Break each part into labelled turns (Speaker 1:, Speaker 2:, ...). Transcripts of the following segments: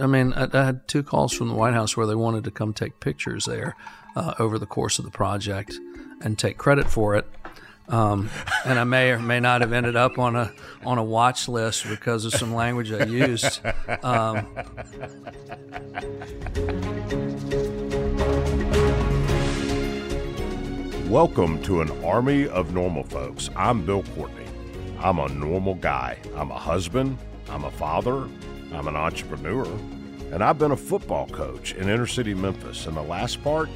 Speaker 1: I mean, I, I, had two calls from the White House where they wanted to come take pictures there uh, over the course of the project and take credit for it. Um, and I may or may not have ended up on a on a watch list because of some language I used. Um,
Speaker 2: Welcome to an army of normal folks. I'm Bill Courtney. I'm a normal guy. I'm a husband. I'm a father. I'm an entrepreneur. And I've been a football coach in inner city Memphis. And the last part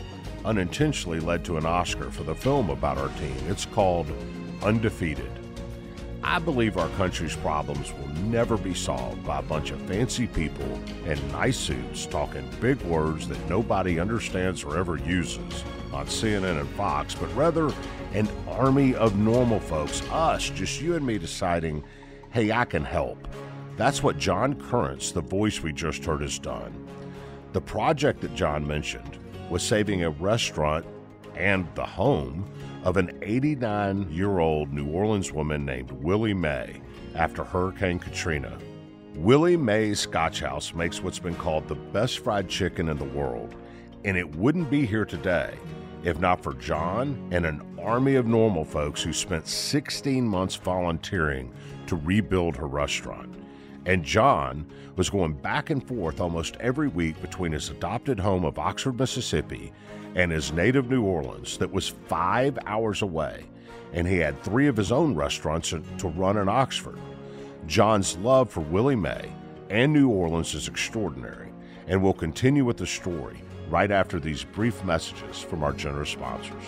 Speaker 2: unintentionally led to an Oscar for the film about our team. It's called Undefeated. I believe our country's problems will never be solved by a bunch of fancy people in nice suits talking big words that nobody understands or ever uses on CNN and Fox, but rather an army of normal folks, us, just you and me deciding, hey, I can help. That's what John Currence, the voice we just heard, has done. The project that John mentioned was saving a restaurant and the home of an 89 year old New Orleans woman named Willie Mae after Hurricane Katrina. Willie Mae's Scotch House makes what's been called the best fried chicken in the world, and it wouldn't be here today if not for John and an army of normal folks who spent 16 months volunteering to rebuild her restaurant. And John was going back and forth almost every week between his adopted home of Oxford, Mississippi, and his native New Orleans, that was five hours away. And he had three of his own restaurants to run in Oxford. John's love for Willie Mae and New Orleans is extraordinary, and we'll continue with the story right after these brief messages from our generous sponsors.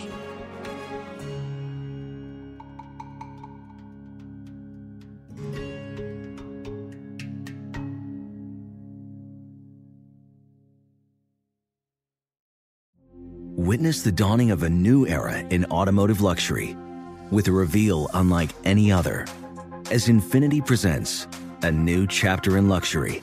Speaker 3: Witness the dawning of a new era in automotive luxury with a reveal unlike any other as Infiniti presents a new chapter in luxury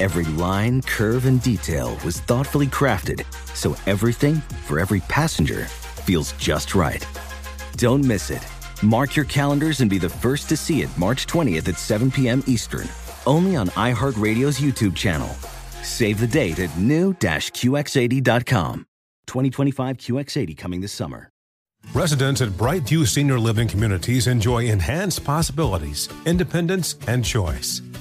Speaker 3: Every line, curve, and detail was thoughtfully crafted so everything for every passenger feels just right. Don't miss it. Mark your calendars and be the first to see it March 20th at 7 p.m. Eastern, only on iHeartRadio's YouTube channel. Save the date at new-QX80.com. 2025 QX80 coming this summer.
Speaker 4: Residents at Brightview Senior Living Communities enjoy enhanced possibilities, independence, and choice.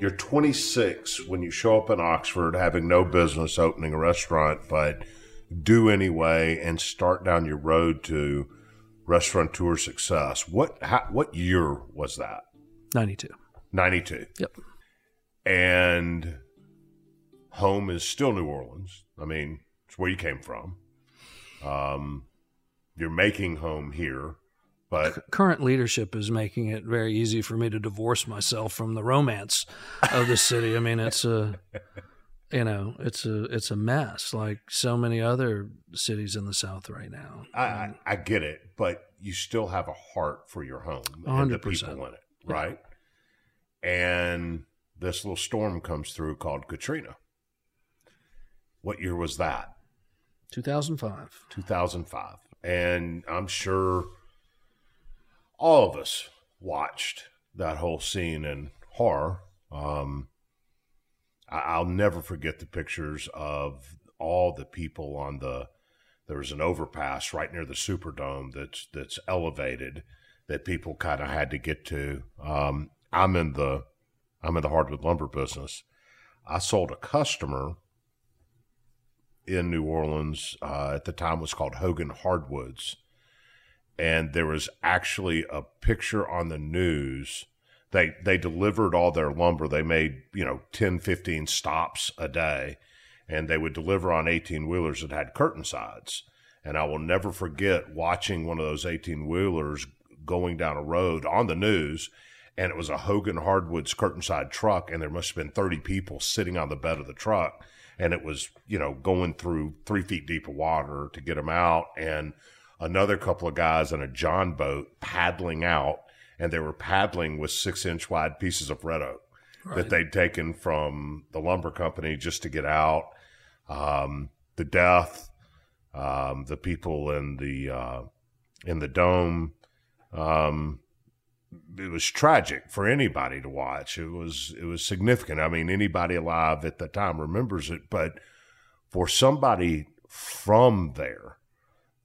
Speaker 2: You're 26 when you show up in Oxford having no business opening a restaurant, but do anyway and start down your road to restaurateur success. What how, what year was that?
Speaker 1: 92.
Speaker 2: 92.
Speaker 1: Yep.
Speaker 2: And home is still New Orleans. I mean, it's where you came from. Um, you're making home here. But
Speaker 1: current leadership is making it very easy for me to divorce myself from the romance of the city. I mean, it's a you know, it's a it's a mess like so many other cities in the South right now.
Speaker 2: I, I, I get it, but you still have a heart for your home 100%. and the people in it, right? Yeah. And this little storm comes through called Katrina. What year was that?
Speaker 1: 2005.
Speaker 2: 2005. And I'm sure all of us watched that whole scene in horror. Um, I- will never forget the pictures of all the people on the. There was an overpass right near the Superdome that's that's elevated that people kind of had to get to. Um, I'm in the I'm in the hardwood lumber business. I sold a customer in New Orleans uh, at the time was called Hogan Hardwoods, and there was actually a picture on the news. They they delivered all their lumber. They made you know 10, 15 stops a day, and they would deliver on eighteen wheelers that had curtain sides. And I will never forget watching one of those eighteen wheelers going down a road on the news and it was a Hogan Hardwoods curtain side truck, and there must have been 30 people sitting on the bed of the truck and it was you know going through three feet deep of water to get them out, and another couple of guys in a john boat paddling out, and they were paddling with six inch wide pieces of red oak right. that they'd taken from the lumber company just to get out. Um, the death, um, the people in the uh, in the dome. Um, it was tragic for anybody to watch. It was it was significant. I mean, anybody alive at the time remembers it, but for somebody from there,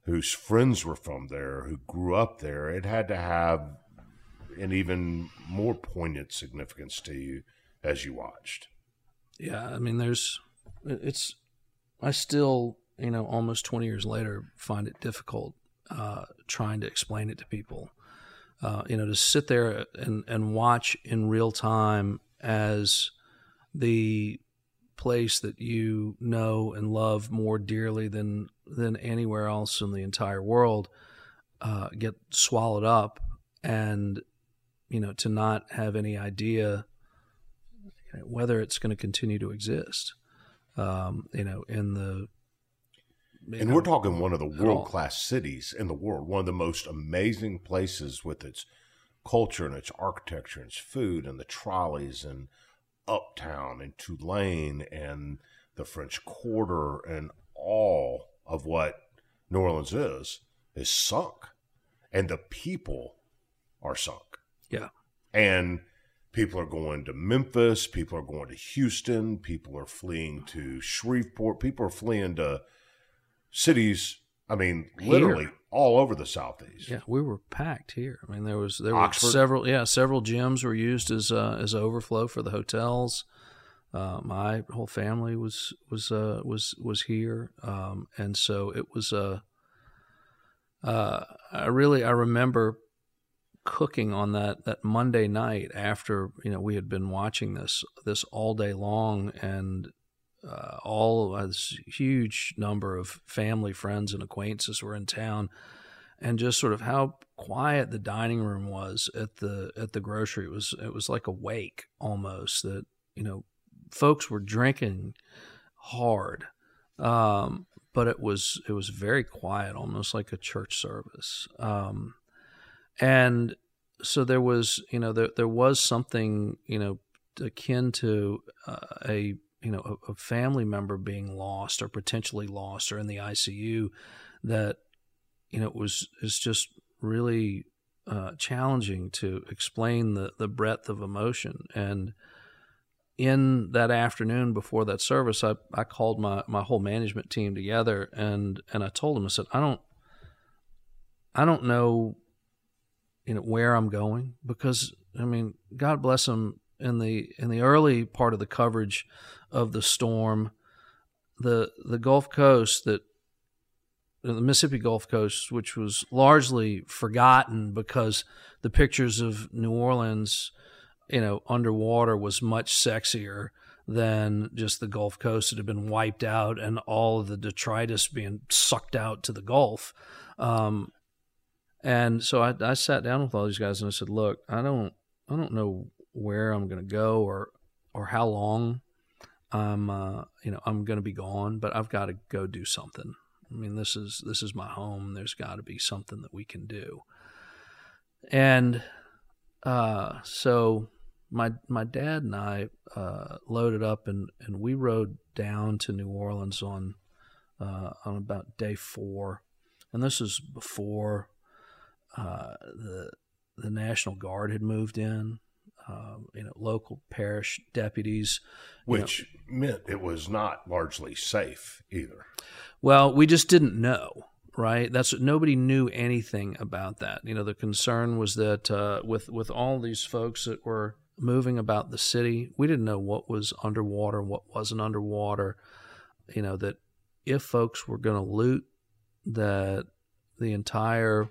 Speaker 2: whose friends were from there, who grew up there, it had to have an even more poignant significance to you as you watched.
Speaker 1: Yeah, I mean, there's it's. I still, you know, almost 20 years later, find it difficult uh, trying to explain it to people uh, you know, to sit there and, and watch in real time as the place that you know and love more dearly than than anywhere else in the entire world uh, get swallowed up, and you know, to not have any idea whether it's going to continue to exist. Um, you know, in the
Speaker 2: and we're talking one of the world class cities in the world, one of the most amazing places with its culture and its architecture and its food and the trolleys and Uptown and Tulane and the French Quarter and all of what New Orleans is is sunk, and the people are sunk.
Speaker 1: Yeah,
Speaker 2: and people are going to Memphis, people are going to Houston, people are fleeing to Shreveport, people are fleeing to cities. I mean, literally here. all over the southeast.
Speaker 1: Yeah, we were packed here. I mean, there was there Oxford. were several. Yeah, several gyms were used as uh, as overflow for the hotels. Uh, my whole family was was uh, was was here, um, and so it was. Uh, uh, I really I remember cooking on that that Monday night after you know we had been watching this this all day long, and uh, all this huge number of family, friends, and acquaintances were in town, and just sort of how quiet the dining room was at the at the grocery. It was it was like a wake almost that you know folks were drinking hard, um, but it was it was very quiet, almost like a church service, um, and so there was you know there there was something you know akin to uh, a you know a, a, family member being lost or potentially lost or in the ICU that you know it was is just really uh, challenging to explain the the breadth of emotion. And in that afternoon before that service I, I called my, my whole management team together and and I told them I said I don't I don't know you know where I'm going because I mean God bless them in the in the early part of the coverage of the storm, the the Gulf Coast that the Mississippi Gulf Coast, which was largely forgotten because the pictures of New Orleans, you know, underwater was much sexier than just the Gulf Coast that had been wiped out and all of the detritus being sucked out to the Gulf. Um, and so I, I sat down with all these guys and I said, "Look, I don't, I don't know where I'm going to go or or how long I'm uh, you know I'm going to be gone, but I've got to go do something. I mean, this is this is my home. There's got to be something that we can do. And uh, so my my dad and I uh, loaded up and, and we rode down to New Orleans on uh, on about day four, and this is before uh, the the National Guard had moved in. Um, you know, local parish deputies,
Speaker 2: which know. meant it was not largely safe either.
Speaker 1: Well, we just didn't know right? That's nobody knew anything about that. You know, the concern was that uh, with with all these folks that were moving about the city, we didn't know what was underwater, and what wasn't underwater. You know that if folks were going to loot, that the entire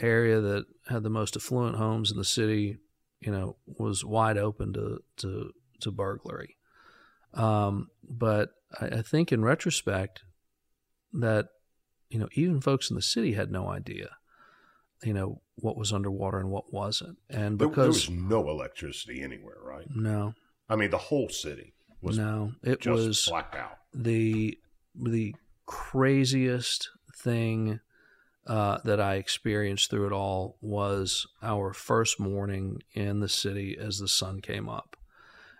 Speaker 1: area that had the most affluent homes in the city, you know, was wide open to to to burglary. Um, but I, I think in retrospect that you know, even folks in the city had no idea, you know, what was underwater and what wasn't. And because
Speaker 2: there, there was no electricity anywhere, right?
Speaker 1: No.
Speaker 2: I mean, the whole city was
Speaker 1: no. It was
Speaker 2: blacked out.
Speaker 1: The the craziest thing uh, that I experienced through it all was our first morning in the city as the sun came up,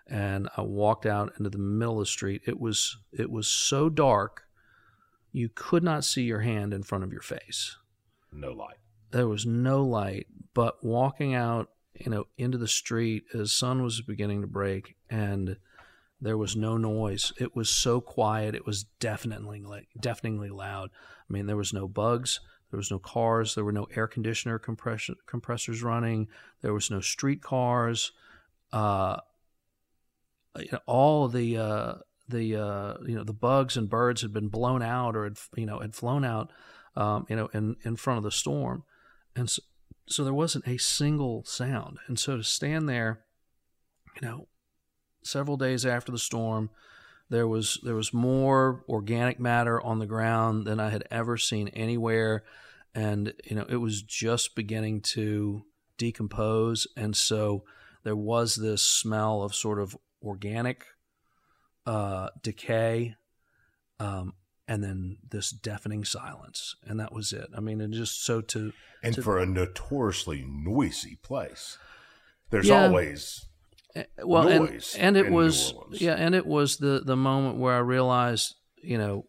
Speaker 1: and I walked out into the middle of the street. It was it was so dark you could not see your hand in front of your face.
Speaker 2: No light.
Speaker 1: There was no light, but walking out, you know, into the street as sun was beginning to break and there was no noise. It was so quiet. It was definitely like deafeningly loud. I mean, there was no bugs. There was no cars. There were no air conditioner compressors running. There was no street cars. Uh, you know, all the uh, the uh, you know the bugs and birds had been blown out or had you know had flown out um, you know in in front of the storm, and so, so there wasn't a single sound. And so to stand there, you know, several days after the storm, there was there was more organic matter on the ground than I had ever seen anywhere, and you know it was just beginning to decompose, and so there was this smell of sort of organic uh, decay, um, and then this deafening silence, and that was it. I mean, and just so to
Speaker 2: and
Speaker 1: to,
Speaker 2: for a notoriously noisy place, there's yeah, always
Speaker 1: well, noise and, and it was yeah, and it was the the moment where I realized, you know,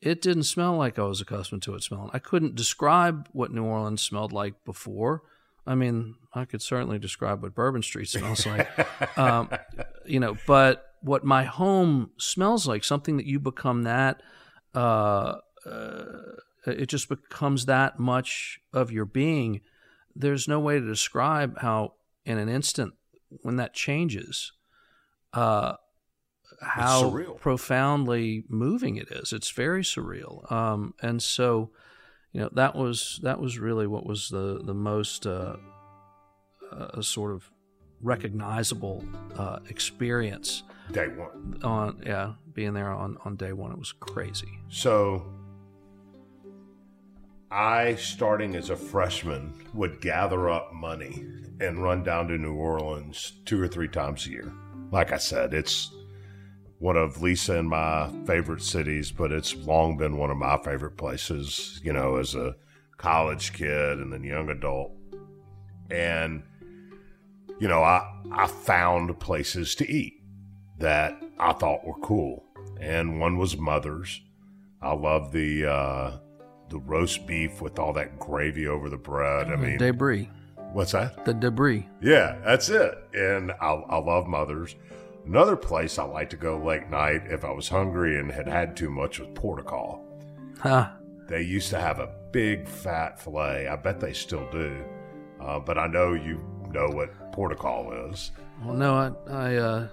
Speaker 1: it didn't smell like I was accustomed to it smelling. I couldn't describe what New Orleans smelled like before. I mean, I could certainly describe what Bourbon Street smells like, um, you know, but what my home smells like, something that you become that, uh, uh, it just becomes that much of your being. There's no way to describe how, in an instant, when that changes, uh, how profoundly moving it is. It's very surreal. Um, and so, you know, that was that was really what was the the most uh, uh, sort of recognizable uh, experience.
Speaker 2: Day one.
Speaker 1: On yeah, being there on on day one, it was crazy.
Speaker 2: So, I starting as a freshman would gather up money and run down to New Orleans two or three times a year. Like I said, it's one of Lisa and my favorite cities, but it's long been one of my favorite places. You know, as a college kid and then young adult, and you know, I, I found places to eat that I thought were cool. And one was Mother's. I love the uh, the roast beef with all that gravy over the bread. I mean,
Speaker 1: debris.
Speaker 2: What's that?
Speaker 1: The debris.
Speaker 2: Yeah, that's it. And I, I love Mother's. Another place I like to go late night if I was hungry and had had too much was Port of Call.
Speaker 1: Huh.
Speaker 2: They used to have a big fat fillet. I bet they still do. Uh, but I know you know what Port of Call is.
Speaker 1: Well, no, I, I uh,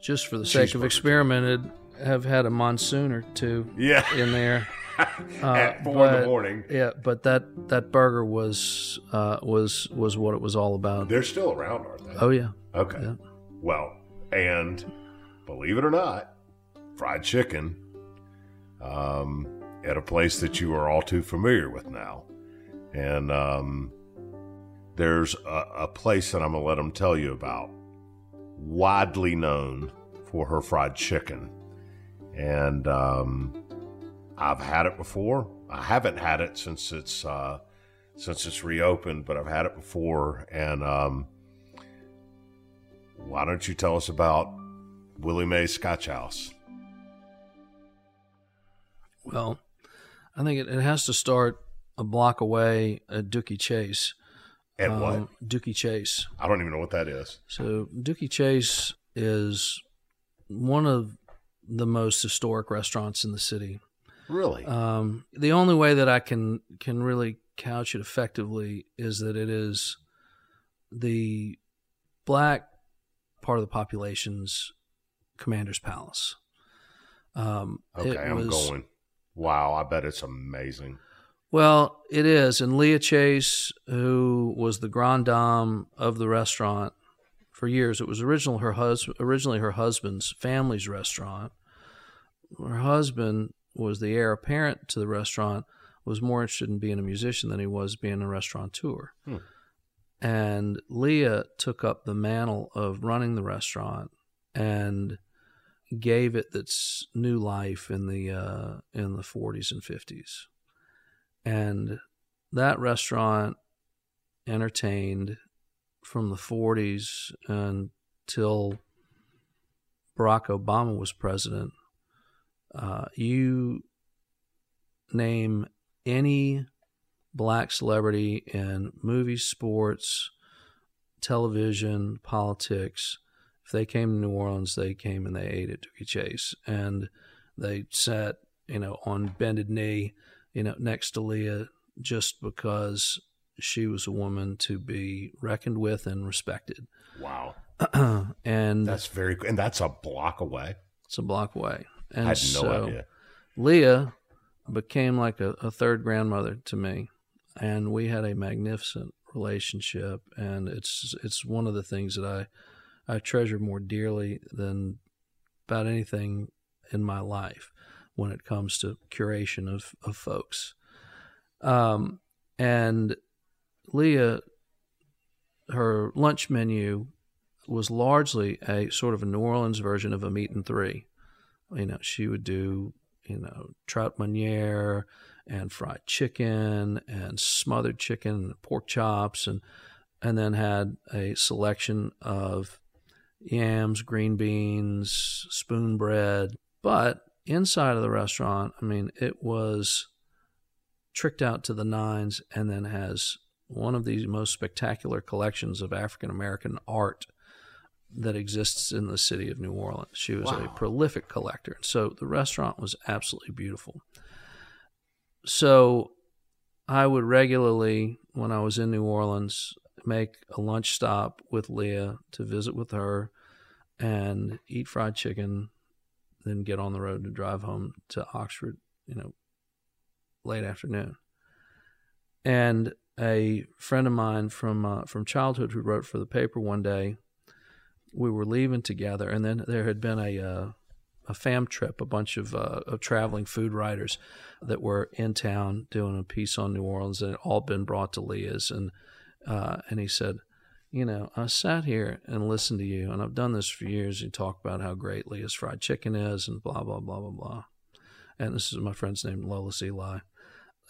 Speaker 1: just for the sake of experimented, have had a monsoon or two
Speaker 2: yeah.
Speaker 1: in there.
Speaker 2: Uh, At four but, in the morning.
Speaker 1: Yeah, but that, that burger was uh, was was what it was all about.
Speaker 2: They're still around, aren't they?
Speaker 1: Oh yeah.
Speaker 2: Okay.
Speaker 1: Yeah.
Speaker 2: Well, and believe it or not, fried chicken um, at a place that you are all too familiar with now, and um, there's a, a place that I'm going to let them tell you about, widely known for her fried chicken. And um, I've had it before. I haven't had it since it's uh, since it's reopened, but I've had it before, and um, Why don't you tell us about Willie Mae's Scotch House?
Speaker 1: Well, I think it, it has to start a block away at Dooky Chase.
Speaker 2: And
Speaker 1: Um,
Speaker 2: what?
Speaker 1: Dooky Chase.
Speaker 2: I don't even know what that is.
Speaker 1: So Dooky Chase is one of the most historic restaurants in the city.
Speaker 2: Really?
Speaker 1: Um, the only way that I can can really couch it effectively is that it is the black part of the population's commander's palace. Um,
Speaker 2: okay, I'm
Speaker 1: was-
Speaker 2: going. Wow, I bet it's amazing.
Speaker 1: Well, it is. And Leah Chase, who was the grand dame of the restaurant for years, it was original her hus- originally her husband's family's restaurant. Her husband was the heir apparent to the restaurant, was more interested in being a musician than he was being a restaurateur.
Speaker 2: Hmm.
Speaker 1: And Leah took up the mantle of running the restaurant and gave it its new life in the uh, in the 40s and 50s and that restaurant entertained from the 40s until Barack Obama was president. Uh, you name any black celebrity in movies, sports, television, politics. If they came to New Orleans, they came and they ate at Dooky Chase, and they sat, you know, on bended knee you know, next to Leah just because she was a woman to be reckoned with and respected.
Speaker 2: Wow,
Speaker 1: and
Speaker 2: that's very and that's a block away.
Speaker 1: it's a block away. And
Speaker 2: I had no
Speaker 1: so
Speaker 2: idea.
Speaker 1: Leah became like a, a third grandmother to me, and we had a magnificent relationship. And it's it's one of the things that I I treasure more dearly than about anything in my life when it comes to curation of, of folks. Um, and Leah, her lunch menu was largely a sort of a New Orleans version of a meat and three. You know, she would do, you know, trout meuniere and fried chicken and smothered chicken and pork chops and and then had a selection of yams, green beans, spoon bread. But inside of the restaurant, I mean, it was tricked out to the nines and then has one of the most spectacular collections of African American art that exists in the city of New Orleans. She was a prolific collector. So the restaurant was absolutely beautiful. So I would regularly, when I was in New Orleans, make a lunch stop with Leah to visit with her and eat fried chicken, then get on the road to drive home to Oxford, you know, late afternoon. And a friend of mine from uh, from childhood who wrote for the paper one day, we were leaving together, and then there had been a uh, a fam trip, a bunch of, uh, of traveling food writers that were in town doing a piece on New Orleans, and it all been brought to Leah's, and uh, and he said, you know, I sat here and listened to you, and I've done this for years. You talk about how great Leah's fried chicken is, and blah blah blah blah blah. And this is my friend's name, Lolis Elie,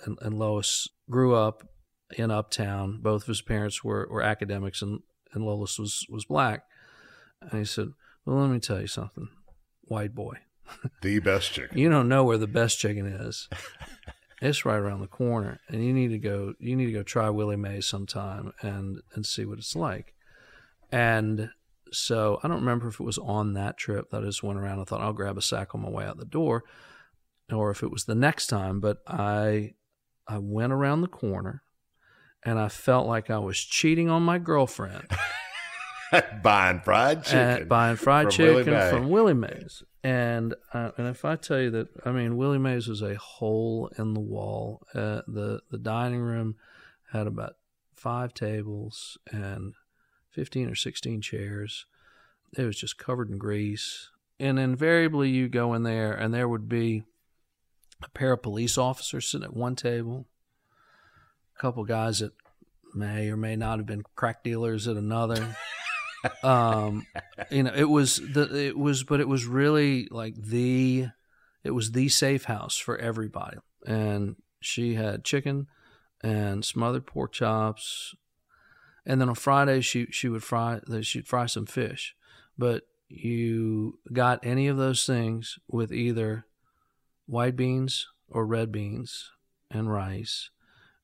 Speaker 1: and, and Lolis grew up in Uptown. Both of his parents were, were academics, and and Lolis was was black. And he said, "Well, let me tell you something, white boy.
Speaker 2: The best chicken.
Speaker 1: You don't know where the best chicken is. it's right around the corner, and you need to go. You need to go try Willie Mae's sometime and and see what it's like." And so I don't remember if it was on that trip that I just went around. and thought I'll grab a sack on my way out the door, or if it was the next time. But I I went around the corner, and I felt like I was cheating on my girlfriend
Speaker 2: Buying fried chicken.
Speaker 1: and buying fried
Speaker 2: from Willie
Speaker 1: chicken
Speaker 2: Mae.
Speaker 1: from Willie Mae's. And uh, and if I tell you that, I mean, Willie Mae's was a hole in the wall. Uh, the the dining room had about five tables and fifteen or sixteen chairs. It was just covered in grease. And invariably, you go in there, and there would be a pair of police officers sitting at one table, a couple guys that may or may not have been crack dealers at another um you know it was the it was but it was really like the it was the safe house for everybody. And she had chicken and smothered pork chops. And then on fridays she she would fry she'd fry some fish. But you got any of those things with either white beans or red beans and rice,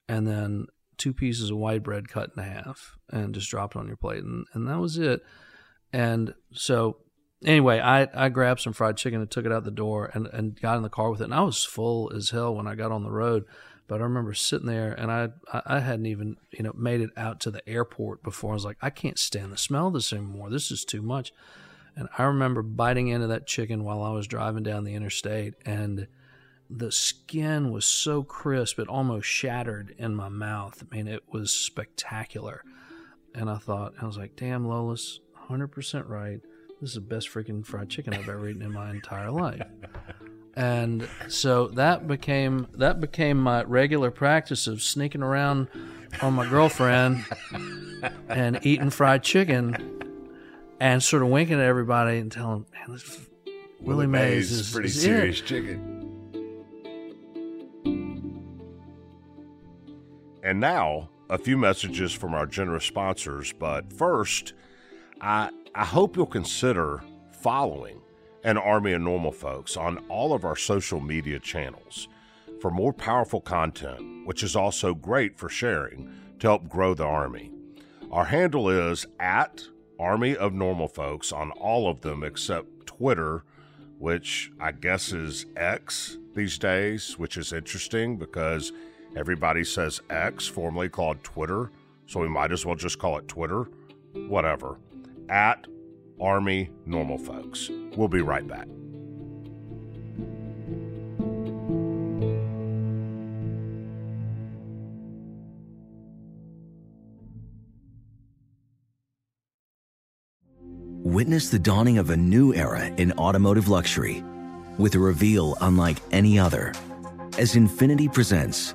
Speaker 1: and then two pieces of white bread cut in half and just dropped on your plate. And, and that was it. And so, anyway, I, I grabbed some fried chicken and took it out the door and, and got in the car with it. And I was full as hell when I got on the road. But I remember sitting there and I, I hadn't even, you know, made it out to the airport before. I was like, I can't stand the smell of this anymore. This is too much. And I remember biting into that chicken while I was driving down the interstate and – the skin was so crisp it almost shattered in my mouth. I mean, it was spectacular. And I thought, I was like, damn, Lolis, 100% right. This is the best freaking fried chicken I've ever eaten in my entire life. And so that became that became my regular practice of sneaking around on my girlfriend and eating fried chicken and sort of winking at everybody and telling, man, this Willie, Willie Mae's, Mae's is
Speaker 2: pretty is serious it. chicken. And now, a few messages from our generous sponsors. But first, I, I hope you'll consider following an Army of Normal Folks on all of our social media channels for more powerful content, which is also great for sharing to help grow the Army. Our handle is at Army of Normal Folks on all of them except Twitter, which I guess is X these days, which is interesting because Everybody says X, formerly called Twitter, so we might as well just call it Twitter. Whatever. At Army Normal Folks. We'll be right back.
Speaker 3: Witness the dawning of a new era in automotive luxury with a reveal unlike any other as Infiniti presents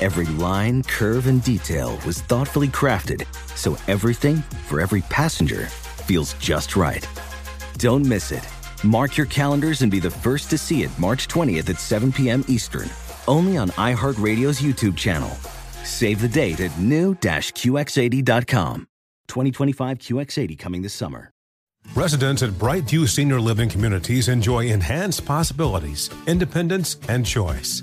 Speaker 3: Every line, curve, and detail was thoughtfully crafted so everything for every passenger feels just right. Don't miss it. Mark your calendars and be the first to see it March 20th at 7 p.m. Eastern, only on iHeartRadio's YouTube channel. Save the date at new-QX80.com. 2025 QX80 coming this summer.
Speaker 4: Residents at Brightview Senior Living Communities enjoy enhanced possibilities, independence, and choice.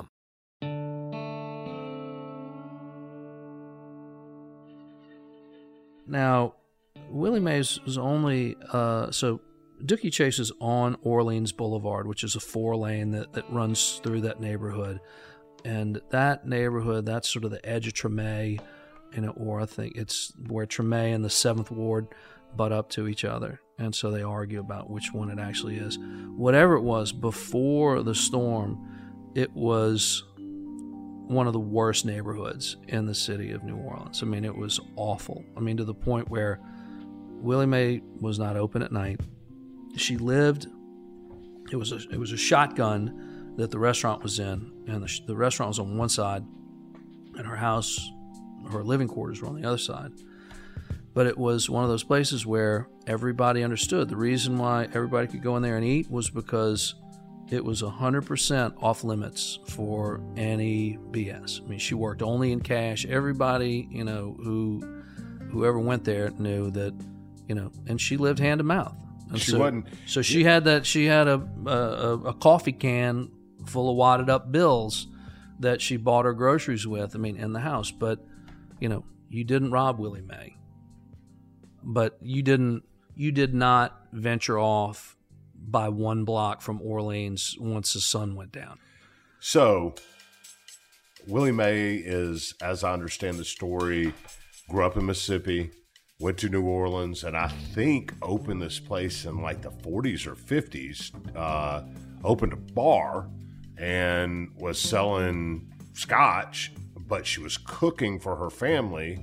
Speaker 1: Now, Willie Mae's was only uh, so Dooky Chase is on Orleans Boulevard, which is a four lane that, that runs through that neighborhood. And that neighborhood, that's sort of the edge of Treme, and it, or I think it's where Treme and the Seventh Ward butt up to each other, and so they argue about which one it actually is. Whatever it was before the storm, it was one of the worst neighborhoods in the city of New Orleans. I mean, it was awful. I mean, to the point where Willie Mae was not open at night. She lived. It was a it was a shotgun that the restaurant was in, and the, the restaurant was on one side, and her house, her living quarters were on the other side. But it was one of those places where everybody understood the reason why everybody could go in there and eat was because it was 100% off limits for any BS. I mean, she worked only in cash. Everybody, you know, who whoever went there knew that, you know, and she lived hand to mouth. And
Speaker 2: She
Speaker 1: so,
Speaker 2: wasn't-
Speaker 1: So she had that. She had a, a a coffee can full of wadded up bills that she bought her groceries with. I mean, in the house. But you know, you didn't rob Willie Mae. But you didn't. You did not venture off by one block from Orleans once the sun went down.
Speaker 2: So, Willie Mae is, as I understand the story, grew up in Mississippi, went to New Orleans, and I think opened this place in like the 40s or 50s. Uh, opened a bar and was selling scotch, but she was cooking for her family.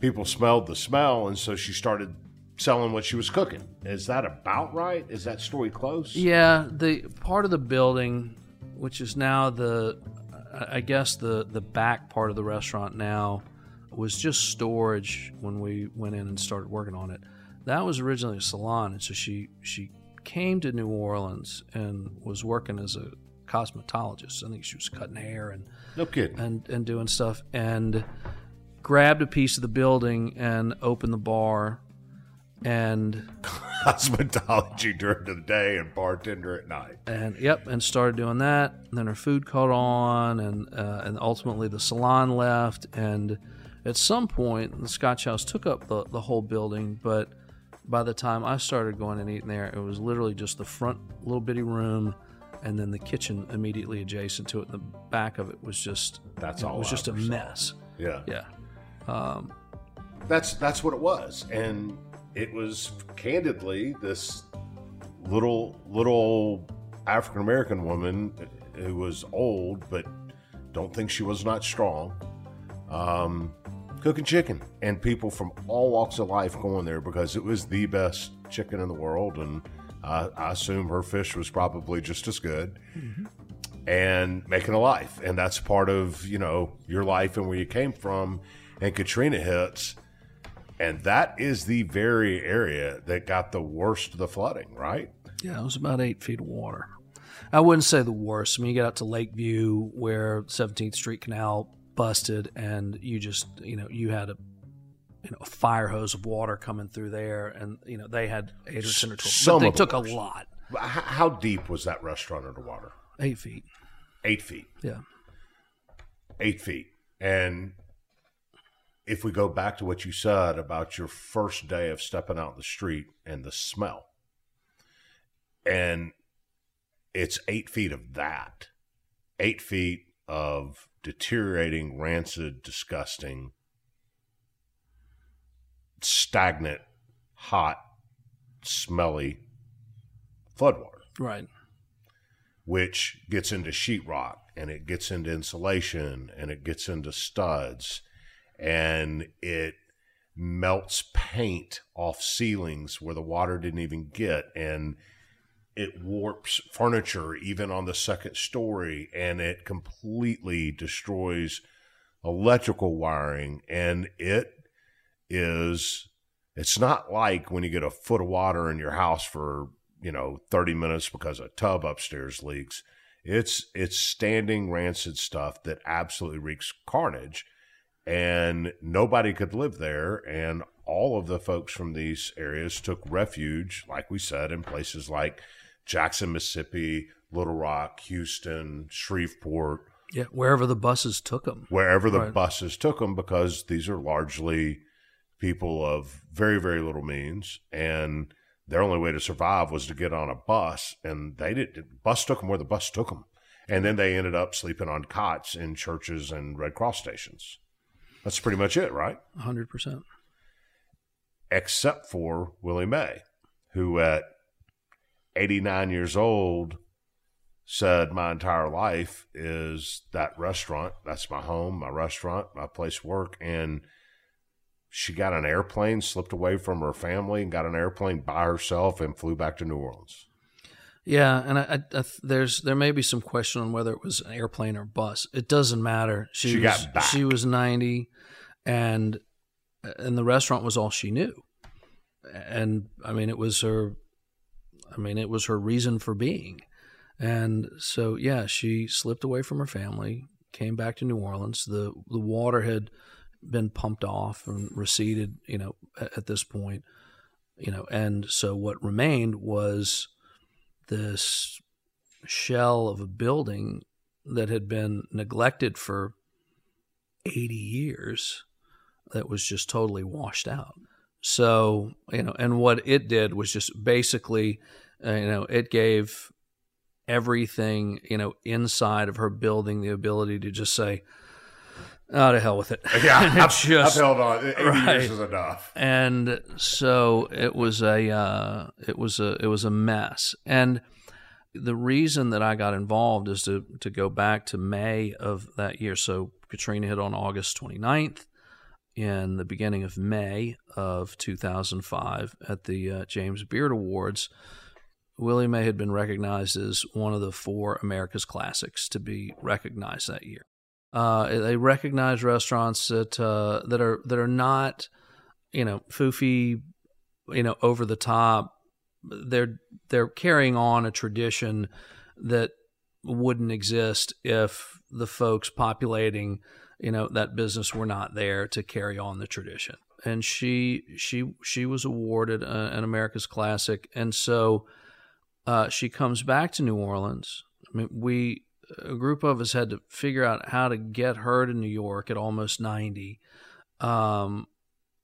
Speaker 2: People smelled the smell, and so she started selling what she was cooking. Is that about right? Is that story close?
Speaker 1: Yeah, the part of the building, which is now the, I guess the the back part of the restaurant now, was just storage when we went in and started working on it. That was originally a salon, and so she she came to New Orleans and was working as a cosmetologist. I think she was cutting hair and
Speaker 2: No kidding.
Speaker 1: and and doing stuff and grabbed a piece of the building and opened the bar and
Speaker 2: Cosmetology during the day and bartender at night.
Speaker 1: and yep, and started doing that. And then her food caught on, and uh, and ultimately the salon left. And at some point, the Scotch House took up the, the whole building. But by the time I started going and eating there, it was literally just the front little bitty room, and then the kitchen immediately adjacent to it. The back of it was just
Speaker 2: That's all
Speaker 1: It
Speaker 2: was
Speaker 1: just a
Speaker 2: saw.
Speaker 1: mess.
Speaker 2: Yeah.
Speaker 1: Yeah,
Speaker 2: That's that's what it was. And it was candidly this little little African American woman who was old but don't think she was not strong. Um, cooking chicken and people from all walks of life going there because it was the best chicken in the world and I, I assume her fish was probably just as good. and making a life. And that's part of, you know, your life and where you came from. And Katrina hits. And that is the very area that got the worst of the flooding, right?
Speaker 1: Yeah, it was about eight feet of water. I wouldn't say the worst. I mean, you get out to Lakeview where 17th Street Canal busted, and you just, you know, you had a, you know, a fire hose of water coming through there, and you know they had eight or ten or twelve.
Speaker 2: Some
Speaker 1: but they
Speaker 2: the
Speaker 1: took a lot.
Speaker 2: How deep was that restaurant underwater?
Speaker 1: Eight feet.
Speaker 2: Eight feet.
Speaker 1: Yeah.
Speaker 2: Eight feet. And if we go back to what you said about your first day of stepping out in the street and the smell, and it's eight feet of that, eight feet of deteriorating, rancid, disgusting, stagnant, hot, smelly floodwater
Speaker 1: Right.
Speaker 2: which gets into sheetrock and it gets into insulation and it gets into studs and it melts paint off ceilings where the water didn't even get and it warps furniture even on the second story and it completely destroys electrical wiring and it is it's not like when you get a foot of water in your house for you know 30 minutes because a tub upstairs leaks. It's it's standing rancid stuff that absolutely wreaks carnage and nobody could live there and all of the folks from these areas took refuge like we said in places like Jackson Mississippi Little Rock Houston Shreveport
Speaker 1: Yeah. Wherever the buses took them.
Speaker 2: wherever the
Speaker 1: Right.
Speaker 2: buses took them because these are largely people of very very little means and their only way to survive was to get on a bus and they did bus took them where the bus took them and then they ended up sleeping on cots in churches and red cross stations that's pretty much it right?
Speaker 1: Hundred percent.
Speaker 2: except for Willie Mae who at 89 years old said my entire life is that restaurant. That's my home my restaurant my place of work. And she got an airplane slipped away from her family and got an airplane by herself and flew back to new orleans
Speaker 1: Yeah, and I, I, there's there may be some question on whether it was an airplane or bus. It doesn't matter. She,
Speaker 2: She
Speaker 1: was,
Speaker 2: got back.
Speaker 1: She was ninety, and and the restaurant was all she knew. And I mean, it was her. I mean, it was her reason for being. And so, yeah, she slipped away from her family, came back to New Orleans. The the water had been pumped off and receded, you know, at, at this point, you know, and so what remained was this shell of a building that had been neglected for 80 years that was just totally washed out. So, you know, and what it did was just basically, uh, you know, it gave everything, you know, inside of her building the ability to just say, oh, to hell with it.
Speaker 2: Yeah, I've,
Speaker 1: just,
Speaker 2: I've held on. 80
Speaker 1: right.
Speaker 2: years is enough.
Speaker 1: And so it was a, uh, it was a, it was a mess. And the reason that I got involved is to, to go back to May of that year. So Katrina hit on August 29th in the beginning of May of 2005 at the uh, James Beard Awards. Willie Mae had been recognized as one of the four America's Classics to be recognized that year. Uh, they recognize restaurants that uh, that are that are not, you know, foofy, you know, over the top. They're they're carrying on a tradition that wouldn't exist if the folks populating you know that business were not there to carry on the tradition. And she she she was awarded a, an america's classic. And so uh, she comes back to new orleans. I mean we a group of us had to figure out how to get her to new york at almost 90 um,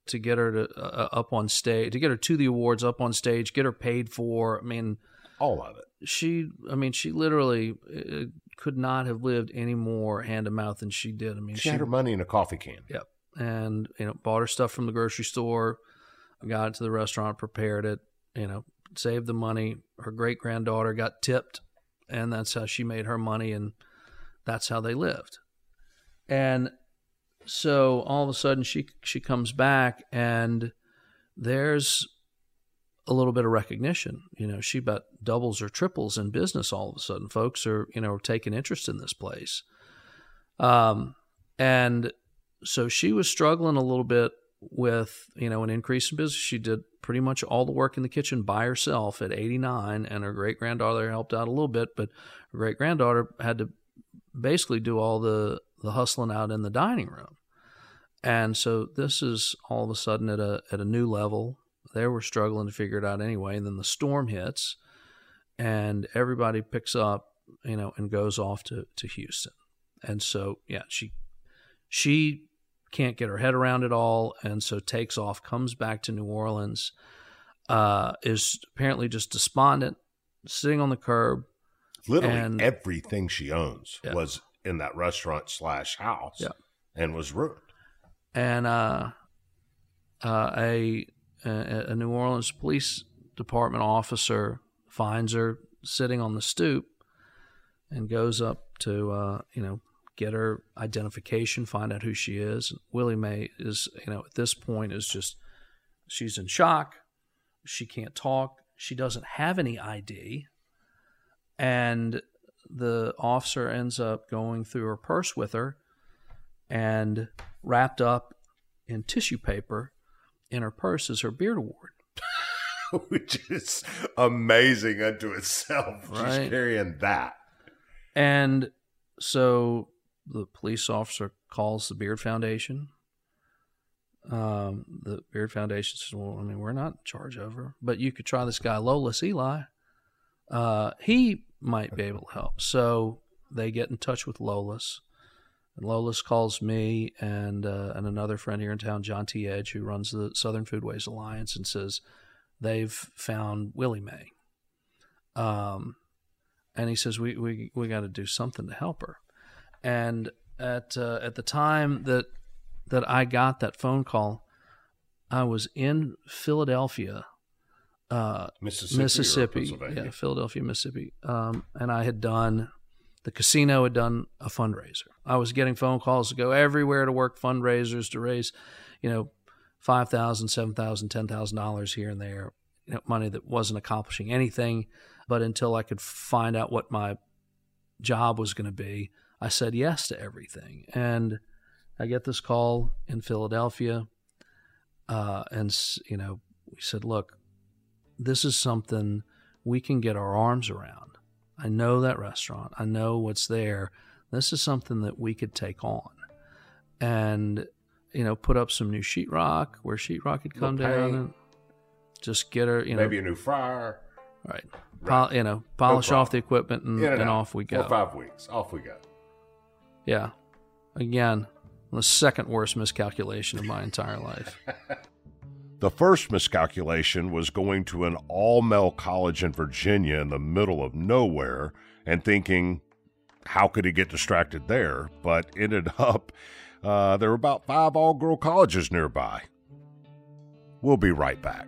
Speaker 1: to get her to uh, up on stage to get her to the awards up on stage get her paid for i mean
Speaker 2: all of it
Speaker 1: she i mean she literally uh, could not have lived any more hand to mouth than she did i mean
Speaker 2: she,
Speaker 1: she
Speaker 2: had her money in a coffee can.
Speaker 1: Yep. And, you know, bought her stuff from the grocery store, got it to the restaurant, prepared it, you know, saved the money. Her great granddaughter got tipped, and that's how she made her money, and that's how they lived. And so all of a sudden she she comes back and there's a little bit of recognition. You know, she about doubles or triples in business all of a sudden. Folks are, you know, taking interest in this place. Um, and so she was struggling a little bit with you know an increase in business she did pretty much all the work in the kitchen by herself at 89 and her great granddaughter helped out a little bit but her great granddaughter had to basically do all the the hustling out in the dining room. And so this is all of a sudden at a at a new level. They were struggling to figure it out anyway and then the storm hits and everybody picks up you know and goes off to to Houston. And so yeah she she can't get her head around it all and so takes off comes back to new orleans uh, is apparently just despondent sitting on the curb
Speaker 2: Literally
Speaker 1: And-
Speaker 2: everything she owns
Speaker 1: Yeah.
Speaker 2: was in that restaurant slash house
Speaker 1: Yeah.
Speaker 2: and was ruined.
Speaker 1: and uh, uh, a, a a New Orleans police department officer finds her sitting on the stoop and goes up to uh, you know get her identification, find out who she is. Willie Mae is you know at this point is just she's in shock. She can't talk. She doesn't have any ID, and the officer ends up going through her purse with her and wrapped up in tissue paper in her purse is her beard award.
Speaker 2: Which is amazing unto itself.
Speaker 1: Right.
Speaker 2: She's carrying that.
Speaker 1: And so the police officer calls the Beard Foundation. Um, the Beard Foundation says, "Well, I mean, we're not in charge of her, but you could try this guy Lolis Elie. Uh, he might be able to help." So they get in touch with Lolis. and Lolis calls me and uh, and another friend here in town, John T. Edge, who runs the Southern Foodways Alliance, and says they've found Willie Mae. Um, and he says we we we got to do something to help her. And at uh, at the time that that I got that phone call, I was in Philadelphia, uh,
Speaker 2: Mississippi.
Speaker 1: Mississippi,
Speaker 2: Pennsylvania.
Speaker 1: yeah, Philadelphia, Mississippi, um, and I had done the casino had done a fundraiser. I was getting phone calls to go everywhere to work fundraisers to raise, you know, five thousand, seven thousand, ten thousand dollars here and there, you know, money that wasn't accomplishing anything. But until I could find out what my job was going to be, I said yes to everything. And I get this call in Philadelphia, uh, and you know, we said, look, this is something we can get our arms around. I know that restaurant. I know what's there. This is something that we could take on, and you know, put up some new sheetrock where sheetrock could come
Speaker 2: Little
Speaker 1: down
Speaker 2: paint.
Speaker 1: and just get her, you know,
Speaker 2: Maybe a new fryer.
Speaker 1: right, Pol- you know, polish off the equipment and, and, off we
Speaker 2: Four
Speaker 1: go.
Speaker 2: five weeks. Off we go.
Speaker 1: Yeah, again, the second worst miscalculation of my entire life.
Speaker 2: The first miscalculation was going to an all male college in Virginia in the middle of nowhere and thinking, how could he get distracted there? But ended up, uh, there were about five all girl colleges nearby. We'll be right back.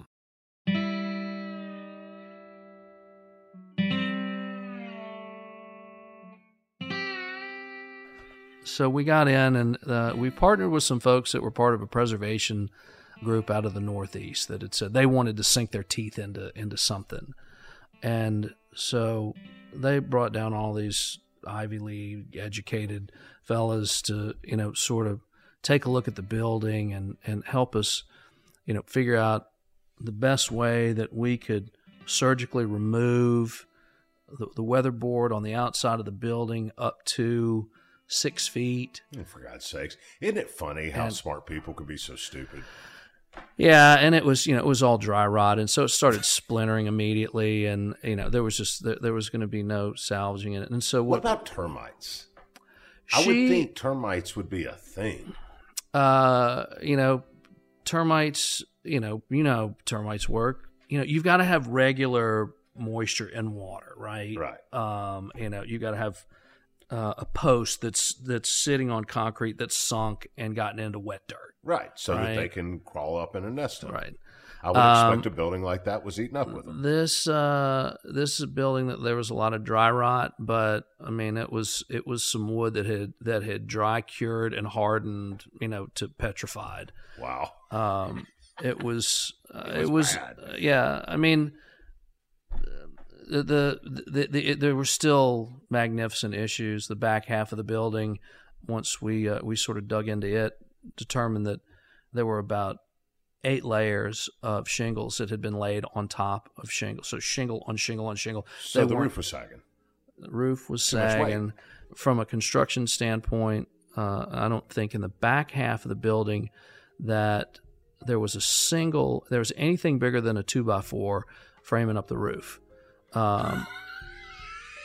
Speaker 1: So we got in and uh, we partnered with some folks that were part of a preservation group out of the Northeast that had said they wanted to sink their teeth into into something, and so they brought down all these Ivy League educated fellas to you know sort of take a look at the building and and help us you know figure out the best way that we could surgically remove the, the weatherboard on the outside of the building up to six feet.
Speaker 2: Oh, for God's sakes. Isn't it funny how
Speaker 1: And-
Speaker 2: smart people could be so stupid?
Speaker 1: Yeah, and it was you know it was all dry rot, and so it started splintering immediately, and you know there was just there, there was going to be no salvaging it, and so
Speaker 2: What
Speaker 1: what?
Speaker 2: about termites? I would think termites would be a thing.
Speaker 1: uh, you know, termites. You know, you know termites work. You know, you've got to have regular moisture and water, right?
Speaker 2: Right.
Speaker 1: Um, you know, you got to have uh, a post that's that's sitting on concrete that's sunk and gotten into wet dirt.
Speaker 2: Right. So that they can crawl up in a nest.
Speaker 1: Right.
Speaker 2: I would
Speaker 1: Um,
Speaker 2: expect a building like that was eaten up with them.
Speaker 1: This uh, this is a building that there was a lot of dry rot, but I mean it was it was some wood that had that had dry cured and hardened, you know, to petrified.
Speaker 2: Wow.
Speaker 1: Um, it was uh,
Speaker 2: It
Speaker 1: it
Speaker 2: was
Speaker 1: was,
Speaker 2: bad.
Speaker 1: uh, yeah. I mean, the, the, the, the there were still magnificent issues. The back half of the building, once we uh, we sort of dug into it, determined that there were about eight layers of shingles that had been laid on top of shingle. So shingle on shingle on shingle.
Speaker 2: So
Speaker 1: They
Speaker 2: the roof was sagging.
Speaker 1: the roof was
Speaker 2: Too
Speaker 1: sagging. From a construction standpoint, uh, I don't think in the back half of the building that there was a single, there was anything bigger than a two by four framing up the roof. Um,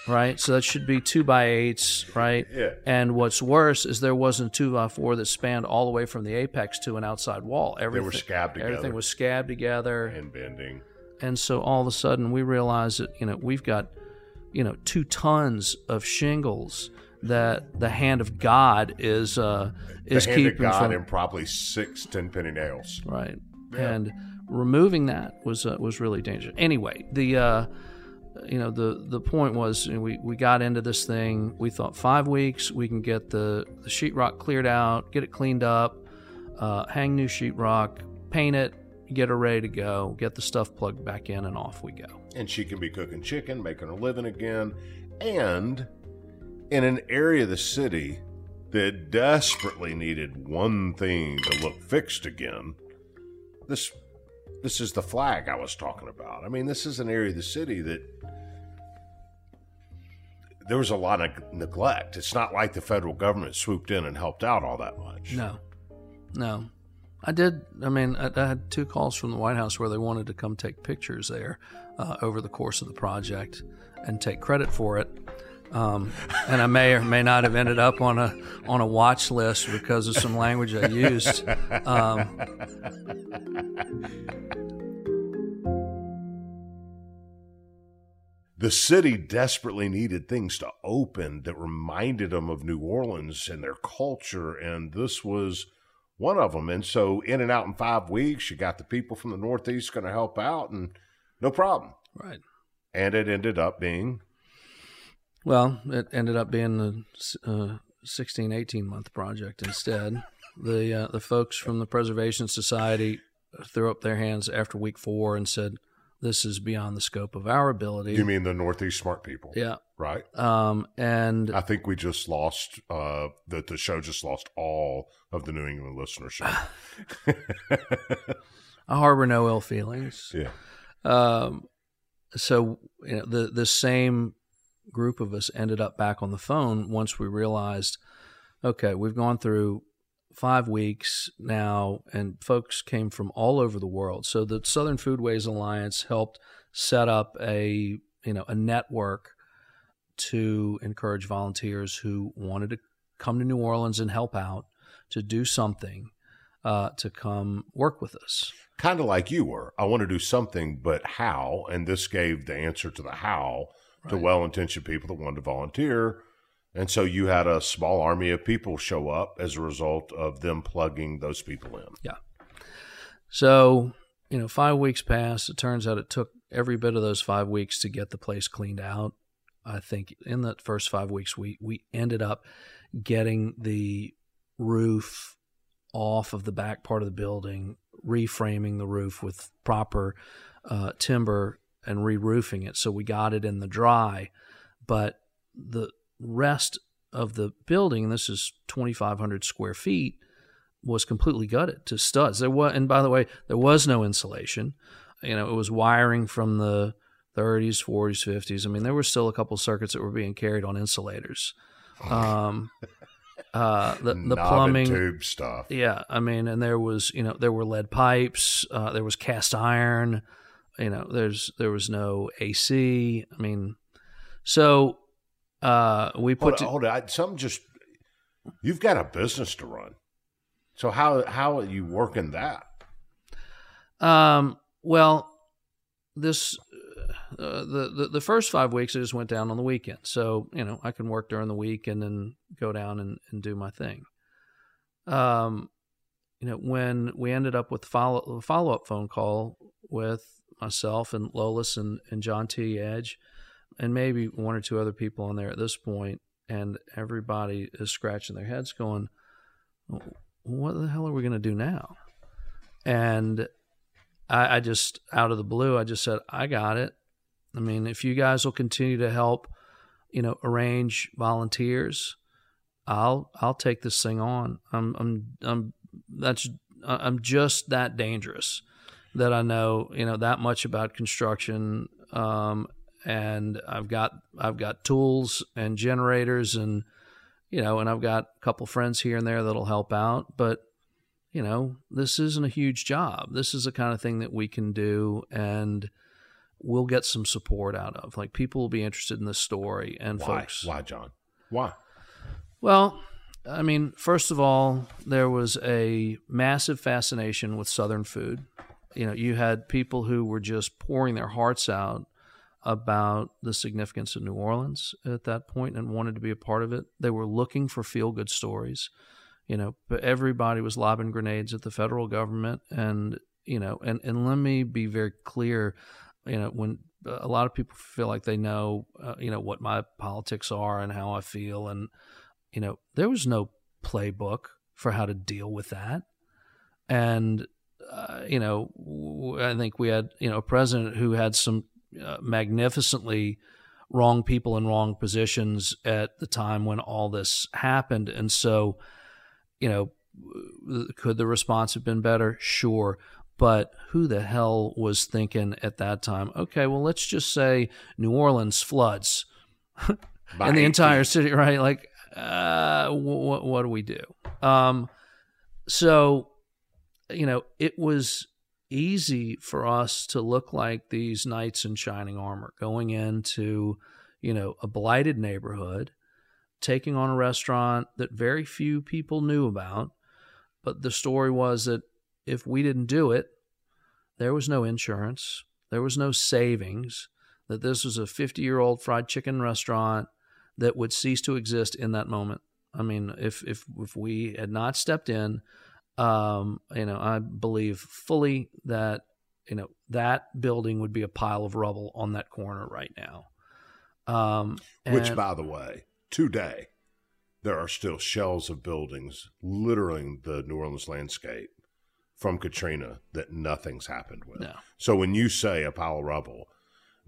Speaker 1: right? So that should be two by eights, right?
Speaker 2: Yeah.
Speaker 1: And what's worse is there wasn't two by four that spanned all the way from the apex to an outside wall. Everything,
Speaker 2: were scabbed together.
Speaker 1: Everything was scabbed together.
Speaker 2: And bending.
Speaker 1: And so all of a sudden we realize that, you know, we've got, you know, two tons of shingles that the hand of God is uh is
Speaker 2: the hand
Speaker 1: keeping
Speaker 2: of God
Speaker 1: from
Speaker 2: and probably six ten penny nails.
Speaker 1: right. And removing that was uh, was really dangerous. Anyway, the uh you know the the point was you know, we we got into this thing. We thought five weeks we can get the the sheetrock cleared out, get it cleaned up, uh, hang new sheetrock, paint it, get her ready to go, get the stuff plugged back in, and off we go.
Speaker 2: And she can be cooking chicken, making a living again. And in an area of the city that desperately needed one thing to look fixed again, this this is the flag I was talking about. I mean, this is an area of the city that there was a lot of neglect. It's not like the federal government swooped in and helped out all that much.
Speaker 1: No, no. I did. I mean, I, I had two calls from the White House where they wanted to come take pictures there uh, over the course of the project and take credit for it. Um, and I may or may not have ended up on a on a watch list because of some language I used. Um,
Speaker 2: the city desperately needed things to open that reminded them of New Orleans and their culture, and this was one of them. And so, in and out in five weeks, you got the people from the Northeast going to help out, and no problem.
Speaker 1: right.
Speaker 2: And it ended up being
Speaker 1: Well, it ended up being a uh, 16, 18 month project instead. The uh, the folks from the Preservation Society threw up their hands after week four and said, "This is beyond the scope of our ability."
Speaker 2: you mean the Northeast smart people,
Speaker 1: yeah.
Speaker 2: right?
Speaker 1: Um, and
Speaker 2: I think we just lost uh, that the show just lost all of the New England listenership.
Speaker 1: I harbor no ill feelings.
Speaker 2: yeah,
Speaker 1: Um, so you know, the the same group of us ended up back on the phone once we realized, okay, we've gone through five weeks now, and folks came from all over the world. So the Southern Foodways Alliance helped set up a you know a network to encourage volunteers who wanted to come to New Orleans and help out to do something uh, to come work with us.
Speaker 2: kind of like you were. I want to do something, but how? And this gave the answer to the how to well intentioned people that wanted to volunteer. And so you had a small army of people show up as a result of them plugging those people in. Yeah.
Speaker 1: So, you know, five weeks passed. It turns out it took every bit of those five weeks to get the place cleaned out. I think in the first five weeks, we, we ended up getting the roof off of the back part of the building, reframing the roof with proper uh, timber and re roofing it. So we got it in the dry. But the rest of the building, and this is 2,500 square feet, was completely gutted to studs. There was, and by the way, there was no insulation. You know, it was wiring from the 30s, 40s, 50s. I mean, there were still a couple circuits that were being carried on insulators. Um, uh, the the plumbing,
Speaker 2: tube stuff.
Speaker 1: yeah. I mean, and there was, you know, there were lead pipes. Uh, there was cast iron. You know, there's there was no AC. I mean, so uh, we
Speaker 2: Hold
Speaker 1: put
Speaker 2: on,
Speaker 1: to-
Speaker 2: hold on. Some just you've got a business to run. So how how are you working that?
Speaker 1: Um, well, this uh, the, the the first five weeks I just went down on the weekend, so you know I can work during the week and then go down and, and do my thing. Um, you know when we ended up with follow follow up phone call with myself and Lolis and, and John T Edge, and maybe one or two other people on there at this point, and everybody is scratching their heads, going, "What the hell are we going to do now?" And I, I just out of the blue, I just said, I got it. I mean, if you guys will continue to help, you know, arrange volunteers, I'll I'll take this thing on. I'm I'm I'm that's I'm just that dangerous that I know you know that much about construction. Um, and I've got I've got tools and generators and you know, and I've got a couple friends here and there that'll help out, but you know, this isn't a huge job. This is the kind of thing that we can do. And, we'll get some support out of. Like people will be interested in this story, and
Speaker 2: Why?
Speaker 1: folks.
Speaker 2: Why, John? Why?
Speaker 1: Well, I mean, first of all, there was a massive fascination with Southern food. You know, you had people who were just pouring their hearts out about the significance of New Orleans at that point and wanted to be a part of it. They were looking for feel good stories. You know, but everybody was lobbing grenades at the federal government. And, you know, and, and let me be very clear, you know, when a lot of people feel like they know, uh, you know, what my politics are and how I feel. And, you know, there was no playbook for how to deal with that. And, uh, you know, I think we had, you know, a president who had some uh, magnificently wrong people in wrong positions at the time when all this happened. And so, you know, could the response have been better? Sure. But who the hell was thinking at that time, okay, well, let's just say New Orleans floods and the entire city, right? Like, uh, what, what do we do? Um, so, you know, it was easy for us to look like these knights in shining armor going into, you know, a blighted neighborhood, taking on a restaurant that very few people knew about. But the story was that if we didn't do it, there was no insurance, there was no savings, that this was a 50 year old fried chicken restaurant that would cease to exist in that moment. I mean, if if if we had not stepped in, um, you know, I believe fully that you know that building would be a pile of rubble on that corner right now. Um,
Speaker 2: Which, by the way, today there are still shells of buildings littering the New Orleans landscape from Katrina that nothing's happened with.
Speaker 1: No.
Speaker 2: So when you say a pile of rubble,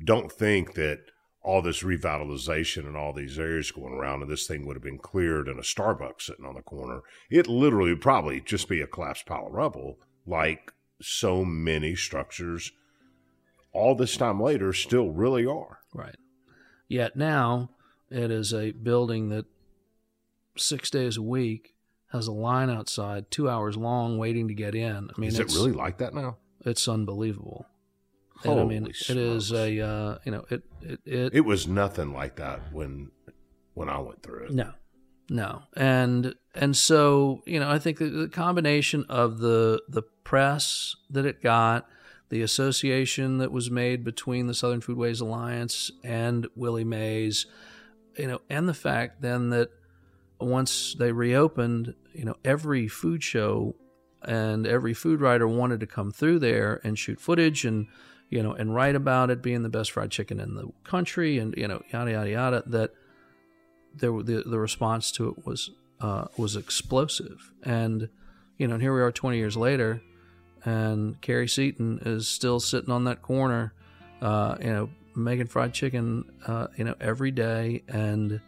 Speaker 2: don't think that all this revitalization and all these areas going around and this thing would have been cleared and a Starbucks sitting on the corner. It literally would probably just be a collapsed pile of rubble, like so many structures all this time later still really are.
Speaker 1: Right. Yet now it is a building that six days a week has a line outside, two hours long, waiting to get in. I mean,
Speaker 2: Is it really like that now?
Speaker 1: It's unbelievable. And I mean,
Speaker 2: Holy
Speaker 1: it is a uh, you know it it, it
Speaker 2: It was nothing like that when when I went through it.
Speaker 1: No, no, and and so you know, I think the, the combination of the the press that it got, the association that was made between the Southern Foodways Alliance and Willie Mae's, you know, and the fact then that once they reopened, you know, every food show and every food writer wanted to come through there and shoot footage and you know and write about it being the best fried chicken in the country and you know yada yada yada that there the the response to it was uh, was explosive. And you know and here we are 20 years later and Kerry Seaton is still sitting on that corner uh, you know making fried chicken uh, you know every day. And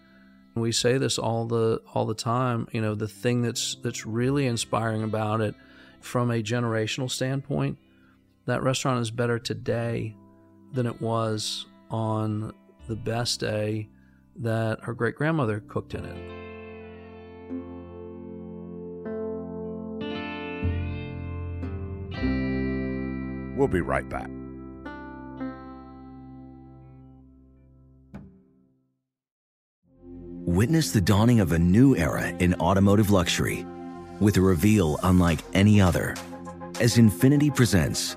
Speaker 1: we say this all the all the time you know the thing that's that's really inspiring about it from a generational standpoint that restaurant is better today than it was on the best day that her great grandmother cooked in it
Speaker 2: We'll be right back.
Speaker 3: Witness the dawning of a new era in automotive luxury with a reveal unlike any other as Infiniti presents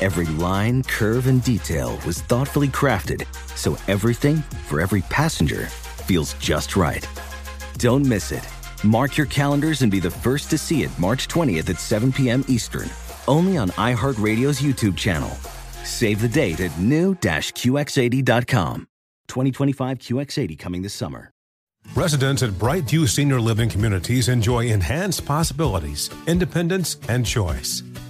Speaker 3: Every line, curve, and detail was thoughtfully crafted so everything for every passenger feels just right. Don't miss it. Mark your calendars and be the first to see it March 20th at 7 p.m. Eastern, only on iHeartRadio's YouTube channel. Save the date at new-QX80.com. 2025 QX80 coming this summer.
Speaker 4: Residents at Brightview Senior Living Communities enjoy enhanced possibilities, independence, and choice.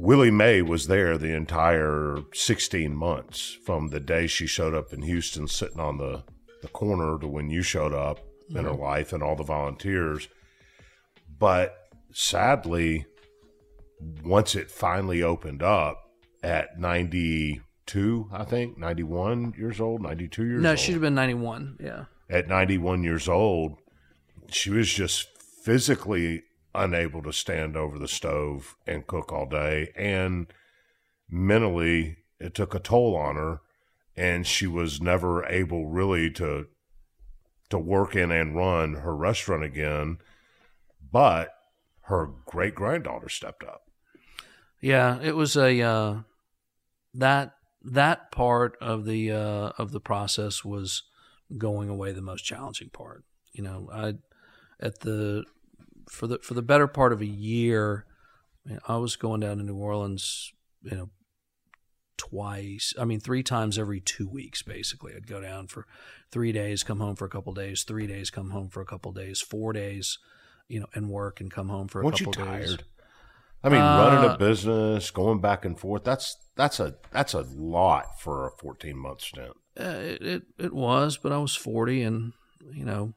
Speaker 2: Willie Mae was there the entire 16 months from the day she showed up in Houston, sitting on the, the corner to when you showed up in her mm-hmm. life and all the volunteers. But sadly, once it finally opened up at 92, I think, 91 years old, 92 years
Speaker 1: No,
Speaker 2: old.
Speaker 1: No, she'd have been 91. Yeah.
Speaker 2: at 91 years old, she was just physically unable to stand over the stove and cook all day. And mentally, it took a toll on her. And she was never able really to to work in and run her restaurant again. But her great granddaughter stepped up.
Speaker 1: Yeah, it was a uh, that that part of the uh, of the process was going away the most challenging part. You know, I at the for the for the better part of a year, I, mean, I was going down to New Orleans, you know, twice. I mean, three times every two weeks, basically. I'd go down for three days, come home for a couple days, three days, come home for a couple days, four days, you know, and work and come home for a
Speaker 2: Weren't you
Speaker 1: couple days.
Speaker 2: tired? I mean, running
Speaker 1: Uh,
Speaker 2: a business, going back and forth, that's that's a that's a lot for a 14 month stint.
Speaker 1: Uh, it, it it was, but I was forty, and you know,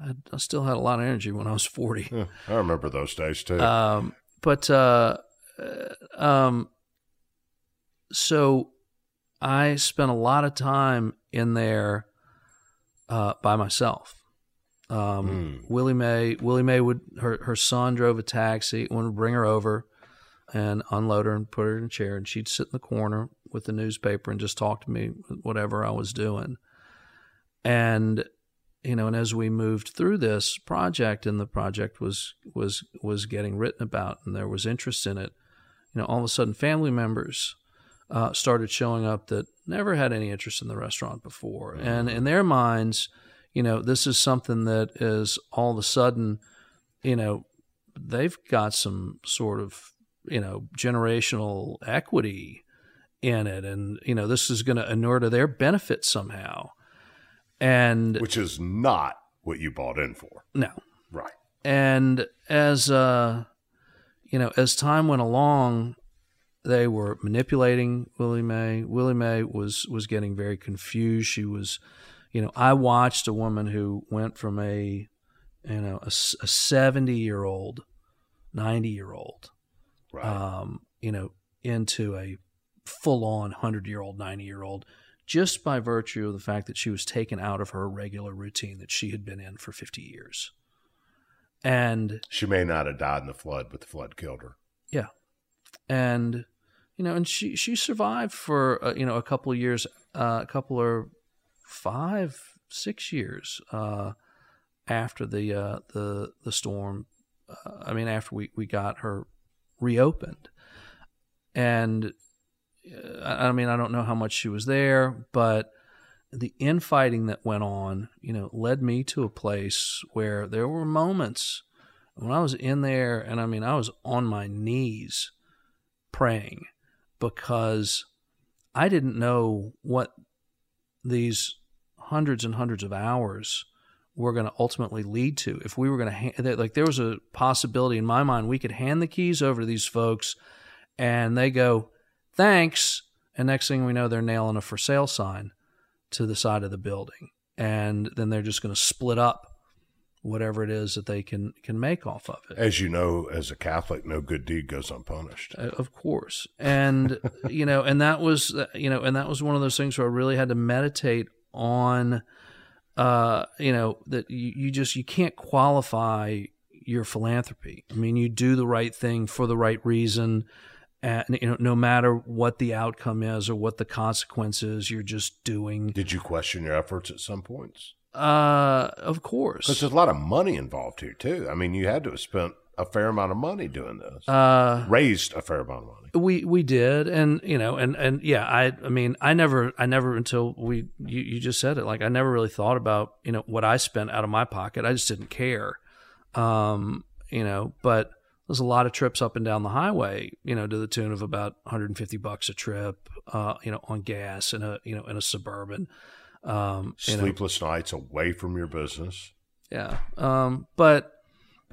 Speaker 1: I, I still had a lot of energy when I was forty.
Speaker 2: Yeah, I remember those days too.
Speaker 1: Um, but uh, uh, um, so I spent a lot of time in there uh, by myself. Um, Willie Mae, Willie Mae would her her son drove a taxi, wanted to bring her over and unload her and put her in a chair, and she'd sit in the corner with the newspaper and just talk to me whatever I was doing. And you know, and as we moved through this project, and the project was was was getting written about, and there was interest in it, you know, all of a sudden, family members uh, started showing up that never had any interest in the restaurant before, and in their minds, you know, this is something that is all of a sudden, you know, they've got some sort of you know generational equity in it, and you know, this is going to inure to their benefit somehow. And
Speaker 2: which is not what you bought in for.
Speaker 1: no,
Speaker 2: Right.
Speaker 1: and as uh, you know, as time went along, they were manipulating Willie Mae. Willie Mae was was getting very confused. She was, you know, I watched a woman who went from a, you know, a seventy year old, ninety year old,
Speaker 2: Right.
Speaker 1: um, you know, into a full on hundred year old, ninety year old. Just by virtue of the fact that she was taken out of her regular routine that she had been in for 50 years. And
Speaker 2: she may not have died in the flood, but the flood killed her.
Speaker 1: yeah. And you know, and she she survived for uh, you know a couple of years, uh, a couple or five, six years uh, after the uh, the the storm. Uh, I mean, after we we got her reopened, and I mean, I don't know how much she was there, but the infighting that went on, you know, led me to a place where there were moments when I was in there, and I mean, I was on my knees praying because I didn't know what these hundreds and hundreds of hours were going to ultimately lead to. If we were going to, ha- like, there was a possibility in my mind we could hand the keys over to these folks and they go, thanks. And next thing we know, they're nailing a for sale sign to the side of the building. And then they're just going to split up whatever it is that they can can make off of it.
Speaker 2: As you know, as a Catholic, no good deed goes unpunished.
Speaker 1: Uh, of course, and you know, and that was uh, you know, and that was one of those things where I really had to meditate on, uh, you know, that you, you just you can't qualify your philanthropy. I mean, you do the right thing for the right reason. And you know, no matter what the outcome is or what the consequences, you're just doing.
Speaker 2: Did you question your efforts at some points?
Speaker 1: Uh, of course.
Speaker 2: Because there's a lot of money involved here too. I mean, you had to have spent a fair amount of money doing this.
Speaker 1: Uh,
Speaker 2: Raised a fair amount of money.
Speaker 1: we we did, and you know, and and yeah, I I mean, I never I never until we you, you just said it, like I never really thought about you know what I spent out of my pocket. I just didn't care, um, you know. But there's a lot of trips up and down the highway, you know, to the tune of about 150 bucks a trip, uh, you know, on gas in a you know in a suburban. Um, you know,
Speaker 2: Sleepless nights away from your business.
Speaker 1: yeah. Um, but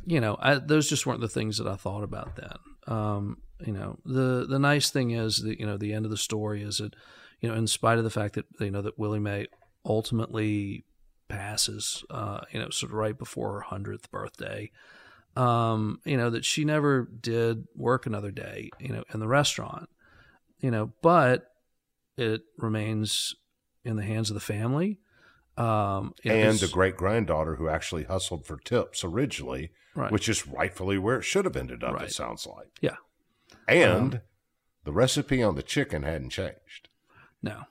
Speaker 1: you know, I, those just weren't the things that I thought about then. Um, you know, the the nice thing is that you know the end of the story is that you know, in spite of the fact that you know that Willie Mae ultimately passes, uh, you know, sort of right before her hundredth birthday. Um, you know that she never did work another day, you know, in the restaurant, you know, but it remains in the hands of the family. Um,
Speaker 2: and a great granddaughter who actually hustled for tips originally,
Speaker 1: Right.
Speaker 2: which is rightfully where it should have ended up,
Speaker 1: Right.
Speaker 2: it sounds like.
Speaker 1: yeah,
Speaker 2: And
Speaker 1: Um,
Speaker 2: the recipe on the chicken hadn't changed.
Speaker 1: No,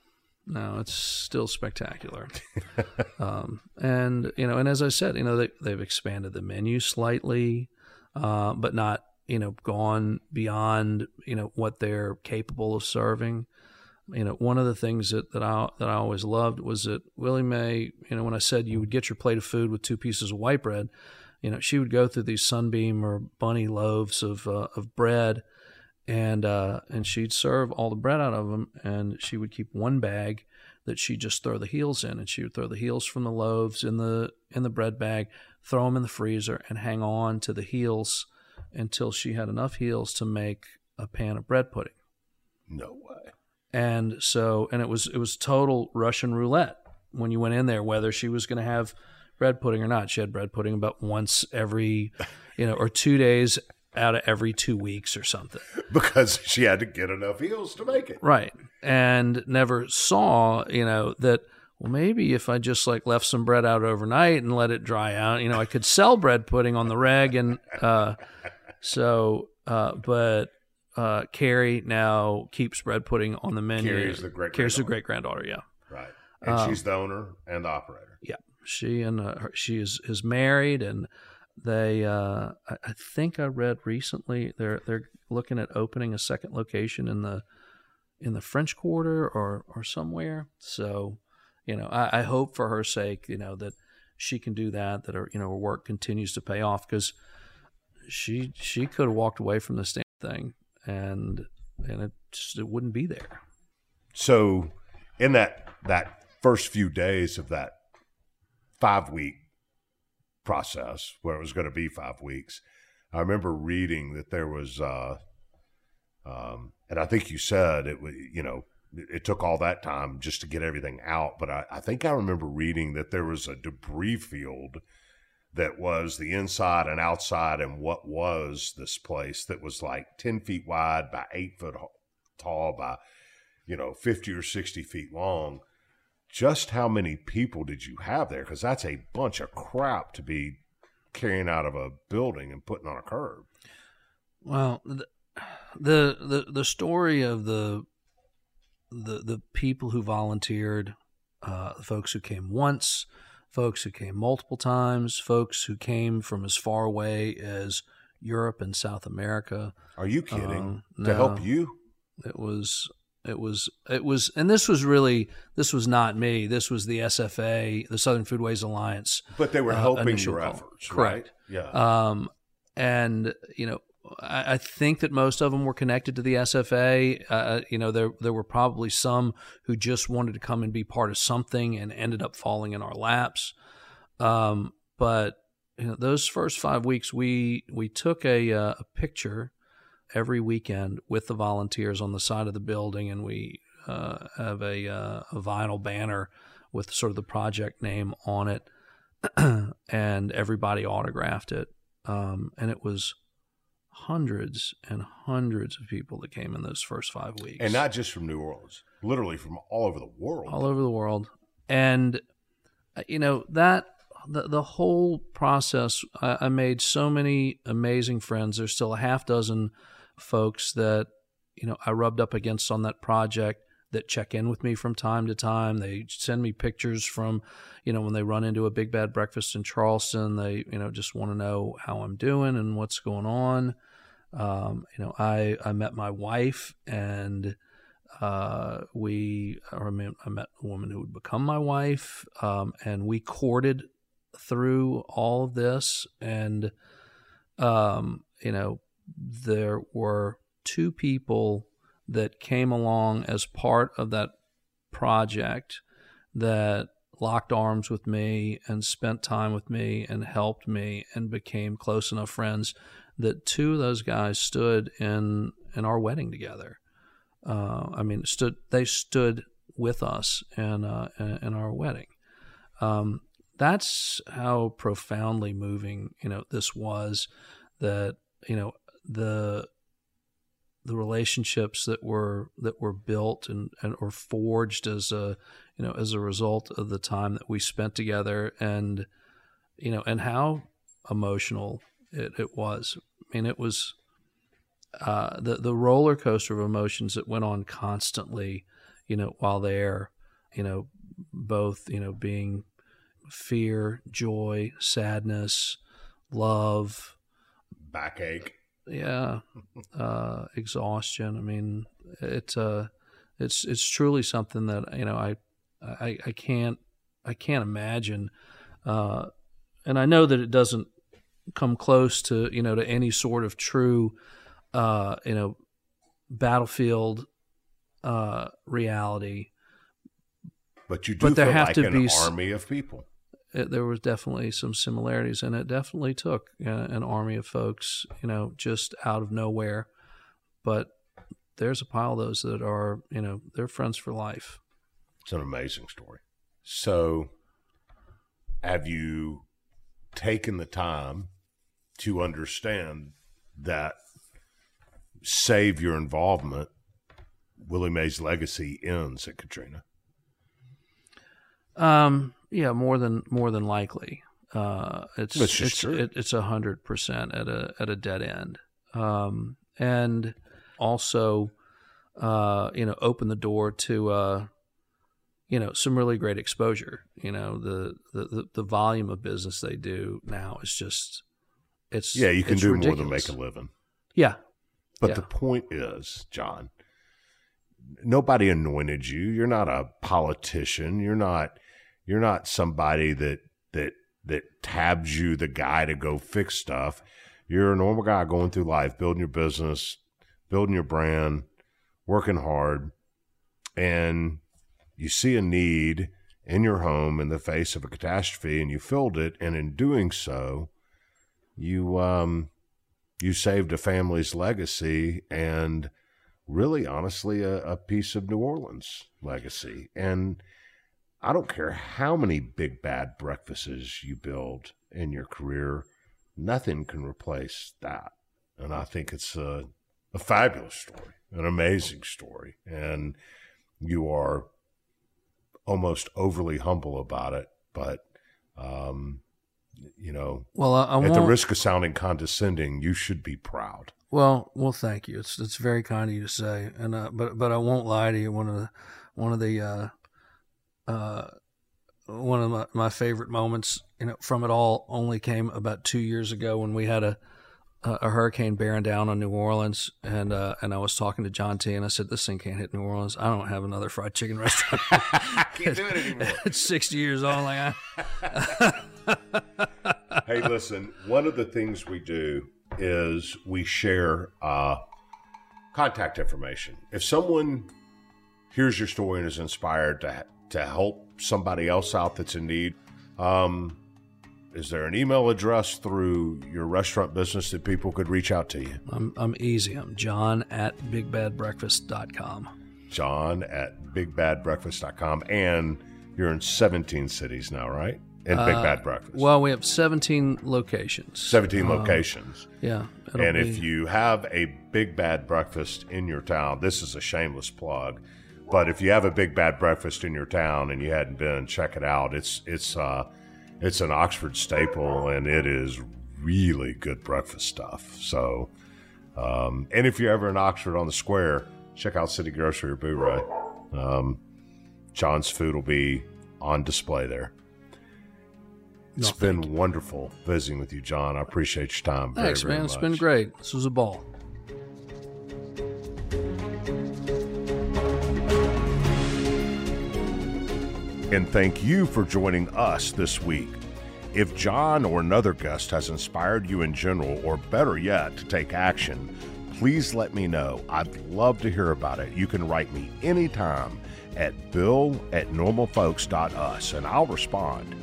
Speaker 1: no, it's still spectacular. um, and you know, and as I said, you know, they, they've expanded the menu slightly, uh, but not you know gone beyond you know what they're capable of serving. You know, one of the things that, that I that I always loved was that Willie Mae, you know, when I said you would get your plate of food with two pieces of white bread, you know, she would go through these sunbeam or bunny loaves of uh, of bread, and uh, and she'd serve all the bread out of them, and she would keep one bag that she'd just throw the heels in, and she would throw the heels from the loaves in the in the bread bag, throw them in the freezer, and hang on to the heels until she had enough heels to make a pan of bread pudding.
Speaker 2: No way.
Speaker 1: And so, and it was it was total Russian roulette when you went in there whether she was going to have bread pudding or not. She had bread pudding about once every, you know, or two days out of every two weeks or something.
Speaker 2: Because she had to get enough heels to make it.
Speaker 1: Right. And never saw, you know, that well maybe if I just like left some bread out overnight and let it dry out, you know, I could sell bread pudding on the reg and uh so uh but uh Kerry now keeps bread pudding on the menu.
Speaker 2: Kerry's the great
Speaker 1: Kerry's the great granddaughter, yeah.
Speaker 2: Right. And
Speaker 1: Um,
Speaker 2: she's the owner and the operator.
Speaker 1: Yeah, she and uh, her, she is is married, and they. Uh, I, think I read recently they're they're looking at opening a second location in the in the French Quarter or or somewhere. So, you know, I, I hope for her sake, you know, that she can do that. That her you know her work continues to pay off because she she could have walked away from this damn thing and and it just it wouldn't be there.
Speaker 2: So, in that that first few days of that five week process, where it was going to be five weeks, I remember reading that there was, uh, um, and I think you said it was, you know, it, took all that time just to get everything out. But I, I think I remember reading that there was a debris field that was the inside and outside and what was this place that was like 10 feet wide by eight foot tall by you know 50 or 60 feet long just how many people did you have there? Because that's a bunch of crap to be carrying out of a building and putting on a curb.
Speaker 1: Well, the the the, story of the the the people who volunteered, uh, folks who came once, folks who came multiple times, folks who came from as far away as Europe and South America.
Speaker 2: are you kidding?
Speaker 1: Um,
Speaker 2: to help you?
Speaker 1: It was it was it was and this was really this was not me. This was the SFA, the Southern Foodways Alliance.
Speaker 2: but they were
Speaker 1: uh,
Speaker 2: helping
Speaker 1: initial
Speaker 2: your
Speaker 1: call.
Speaker 2: efforts
Speaker 1: Correct.
Speaker 2: right? yeah
Speaker 1: Um, and you know, I, I think that most of them were connected to the SFA. Uh, you know, there there were probably some who just wanted to come and be part of something and ended up falling in our laps. Um, but you know, those first five weeks, we we took a uh, a picture every weekend with the volunteers on the side of the building, and we uh, have a uh, a vinyl banner with sort of the project name on it and everybody autographed it. Um, and it was hundreds and hundreds of people that came in those first five weeks,
Speaker 2: and not just from New Orleans, literally from all over the world,
Speaker 1: all over the world. And uh, you know that the the whole process, I, I made so many amazing friends. There's still a half dozen folks that you know I rubbed up against on that project that check in with me from time to time. They send me pictures from, you know, when they run into a big bad breakfast in Charleston. They, you know, just want to know how I'm doing and what's going on. Um, you know, I I met my wife and uh, we I, mean, I met a woman who would become my wife, um, and we courted through all of this. And um, you know, there were two people that came along as part of that project that locked arms with me and spent time with me and helped me and became close enough friends that two of those guys stood in in our wedding together. Uh, I mean, stood they stood with us in uh, in, our wedding. Um, that's how profoundly moving you know this was. That you know the the relationships that were that were built and, and or forged as a you know as a result of the time that we spent together and you know and how emotional it, it was. I mean it was uh, the the roller coaster of emotions that went on constantly you know while there you know both you know being fear joy sadness love.
Speaker 2: Backache
Speaker 1: yeah, uh, exhaustion. I mean, it's uh, it's it's truly something that you know I I, I can't I can't imagine, uh, and I know that it doesn't come close to you know to any sort of true uh, you know battlefield uh, reality.
Speaker 2: But you do but there have like to an be army of people
Speaker 1: it, there was definitely some similarities, and it definitely took uh, an army of folks, you know, just out of nowhere. But there's a pile of those that are, you know, they're friends for life.
Speaker 2: It's an amazing story. So, have you taken the time to understand that save your involvement, Willie Mae's legacy ends at Katrina?
Speaker 1: Um, yeah, more than more than likely. Uh, it's it's it, it's a hundred percent at a at a dead end, um, and also, uh, you know, open the door to uh, you know some really great exposure. You know, the the the volume of business they do now is just it's
Speaker 2: yeah, you can do
Speaker 1: ridiculous.
Speaker 2: more than make a living.
Speaker 1: Yeah,
Speaker 2: but
Speaker 1: yeah.
Speaker 2: the point is, John, nobody anointed you. You're not a politician. You're not you're not somebody that that that tabs you the guy to go fix stuff. You're a normal guy going through life, building your business, building your brand, working hard, and you see a need in your home in the face of a catastrophe and you filled it and in doing so you um you saved a family's legacy and really honestly a, a piece of New Orleans legacy and I don't care how many big bad breakfasts you build in your career, nothing can replace that. And I think it's a, a fabulous story, an amazing story. And you are almost overly humble about it, but um, you know,
Speaker 1: well, I, I
Speaker 2: at the risk of sounding condescending, you should be proud.
Speaker 1: Well, well, thank you. It's it's very kind of you to say, and uh, but but I won't lie to you. One of the one of the uh, uh, one of my, my favorite moments you know from it all only came about two years ago when we had a a hurricane bearing down on New Orleans, and uh, and I was talking to John T. and I said, "This thing can't hit New Orleans. I don't have another fried chicken restaurant.
Speaker 2: can't do it anymore.
Speaker 1: it's sixty years old. Like
Speaker 2: I... hey, listen. One of the things we do is we share uh, contact information. If someone hears your story and is inspired to to help somebody else out that's in need. Um, is there an email address through your restaurant business that people could reach out to you?
Speaker 1: I'm, I'm easy. I'm John at bigbadbreakfast.com.
Speaker 2: John at bigbadbreakfast.com. And you're in 17 cities now, right? in Big Bad Breakfast?
Speaker 1: Well, we have 17 locations.
Speaker 2: 17 locations.
Speaker 1: Yeah.
Speaker 2: And
Speaker 1: be-
Speaker 2: if you have a Big Bad Breakfast in your town, this is a shameless plug. But if you have a Big Bad Breakfast in your town and you hadn't been, check it out. It's it's uh it's an Oxford staple and it is really good breakfast stuff. So um, and if you're ever in Oxford on the square, check out City Grocery or Bouré. Um, John's food will be on display there. It's
Speaker 1: No,
Speaker 2: been wonderful visiting with you, John. I appreciate your time. Very,
Speaker 1: Thanks, man. It's been great. This was a ball.
Speaker 2: And thank you for joining us this week. If John or another guest has inspired you in general, or better yet, to take action, please let me know. I'd love to hear about it. You can write me anytime at bill at normalfolks.us and I'll respond.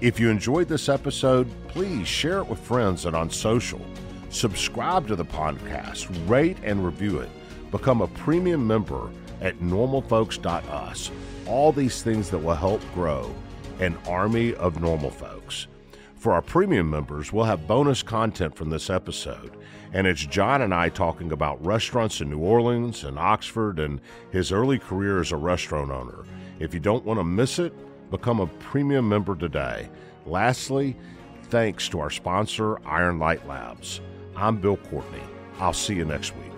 Speaker 2: If you enjoyed this episode, please share it with friends and on social. Subscribe to the podcast, rate and review it. Become a premium member at normalfolks.us. All these things that will help grow an army of normal folks. For our premium members, we'll have bonus content from this episode. And it's John and I talking about restaurants in New Orleans and Oxford and his early career as a restaurant owner. If you don't want to miss it, become a premium member today. Lastly, thanks to our sponsor, Iron Light Labs. I'm Bill Courtney. I'll see you next week.